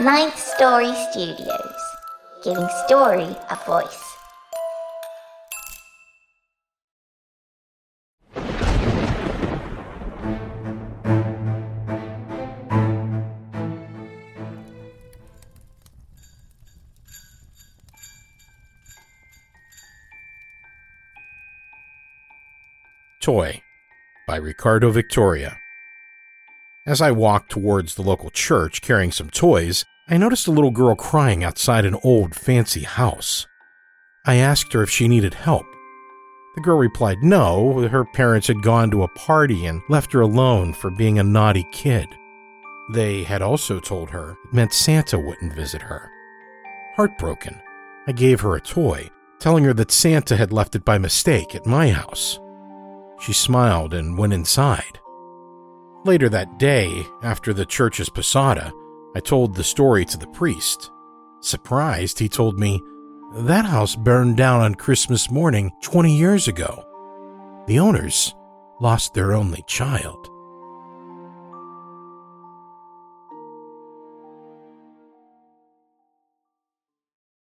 Ninth Story Studios, giving story a voice. Toy by Ricardo Victoria. As I walked towards the local church carrying some toys, I noticed a little girl crying outside an old fancy house. I asked her if she needed help. The girl replied no, her parents had gone to a party and left her alone for being a naughty kid. They had also told her it meant Santa wouldn't visit her. Heartbroken, I gave her a toy, telling her that Santa had left it by mistake at my house. She smiled and went inside. Later that day, after the church's posada, I told the story to the priest. Surprised, he told me, That house burned down on Christmas morning 20 years ago. The owners lost their only child.